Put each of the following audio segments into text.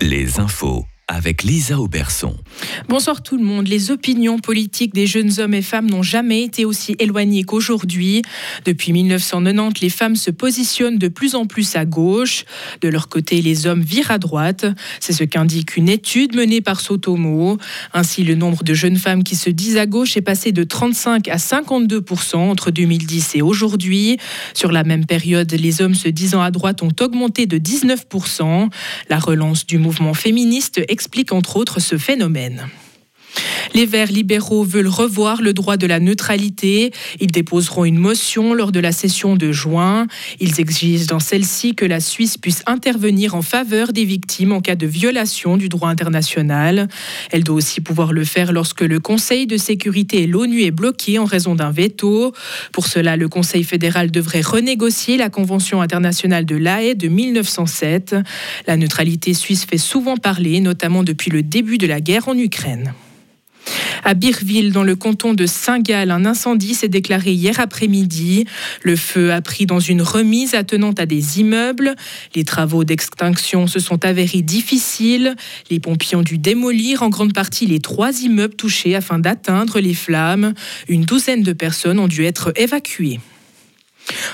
Les infos avec Lisa Auberson. Bonsoir tout le monde. Les opinions politiques des jeunes hommes et femmes n'ont jamais été aussi éloignées qu'aujourd'hui. Depuis 1990, les femmes se positionnent de plus en plus à gauche. De leur côté, les hommes virent à droite. C'est ce qu'indique une étude menée par Sotomo. Ainsi, le nombre de jeunes femmes qui se disent à gauche est passé de 35 à 52% entre 2010 et aujourd'hui. Sur la même période, les hommes se disant à droite ont augmenté de 19 La relance du mouvement féministe explique entre autres ce phénomène. Les Verts libéraux veulent revoir le droit de la neutralité. Ils déposeront une motion lors de la session de juin. Ils exigent dans celle-ci que la Suisse puisse intervenir en faveur des victimes en cas de violation du droit international. Elle doit aussi pouvoir le faire lorsque le Conseil de sécurité et l'ONU est bloqué en raison d'un veto. Pour cela, le Conseil fédéral devrait renégocier la Convention internationale de l'AE de 1907. La neutralité suisse fait souvent parler, notamment depuis le début de la guerre en Ukraine. À Birville, dans le canton de Saint-Gall, un incendie s'est déclaré hier après-midi. Le feu a pris dans une remise attenante à des immeubles. Les travaux d'extinction se sont avérés difficiles. Les pompiers ont dû démolir en grande partie les trois immeubles touchés afin d'atteindre les flammes. Une douzaine de personnes ont dû être évacuées.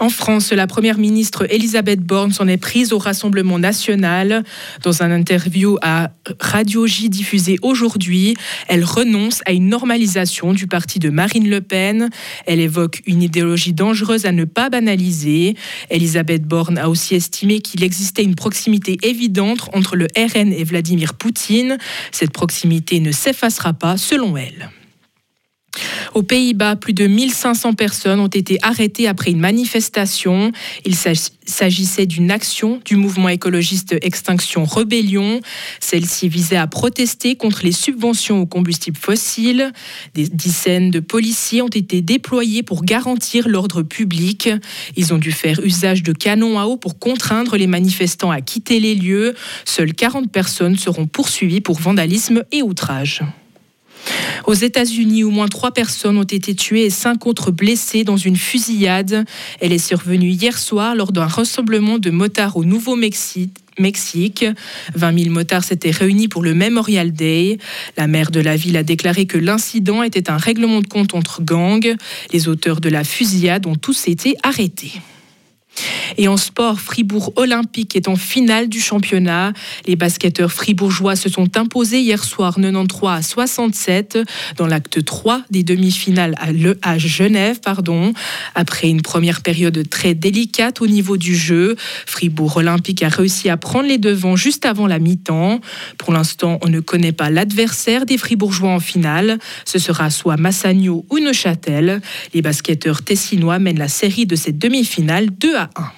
En France, la première ministre Elisabeth Borne s'en est prise au Rassemblement national. Dans un interview à Radio J diffusé aujourd'hui, elle renonce à une normalisation du parti de Marine Le Pen. Elle évoque une idéologie dangereuse à ne pas banaliser. Elisabeth Borne a aussi estimé qu'il existait une proximité évidente entre le RN et Vladimir Poutine. Cette proximité ne s'effacera pas selon elle. Aux Pays-Bas, plus de 1500 personnes ont été arrêtées après une manifestation. Il s'agissait d'une action du mouvement écologiste Extinction Rebellion. Celle-ci visait à protester contre les subventions aux combustibles fossiles. Des dizaines de policiers ont été déployés pour garantir l'ordre public. Ils ont dû faire usage de canons à eau pour contraindre les manifestants à quitter les lieux. Seules 40 personnes seront poursuivies pour vandalisme et outrage. Aux États-Unis, au moins trois personnes ont été tuées et cinq autres blessées dans une fusillade. Elle est survenue hier soir lors d'un rassemblement de motards au Nouveau-Mexique. Mexique. 20 000 motards s'étaient réunis pour le Memorial Day. La maire de la ville a déclaré que l'incident était un règlement de compte entre gangs. Les auteurs de la fusillade ont tous été arrêtés. Et en sport, Fribourg Olympique est en finale du championnat. Les basketteurs fribourgeois se sont imposés hier soir 93 à 67 dans l'acte 3 des demi-finales à, Genève. Pardon. Après une première période très délicate au niveau du jeu, Fribourg Olympique a réussi à prendre les devants juste avant la mi-temps. Pour l'instant, on ne connaît pas l'adversaire des Fribourgeois en finale. Ce sera soit Massagno ou Neuchâtel. Les basketteurs tessinois mènent la série de cette demi-finale 2 à 1.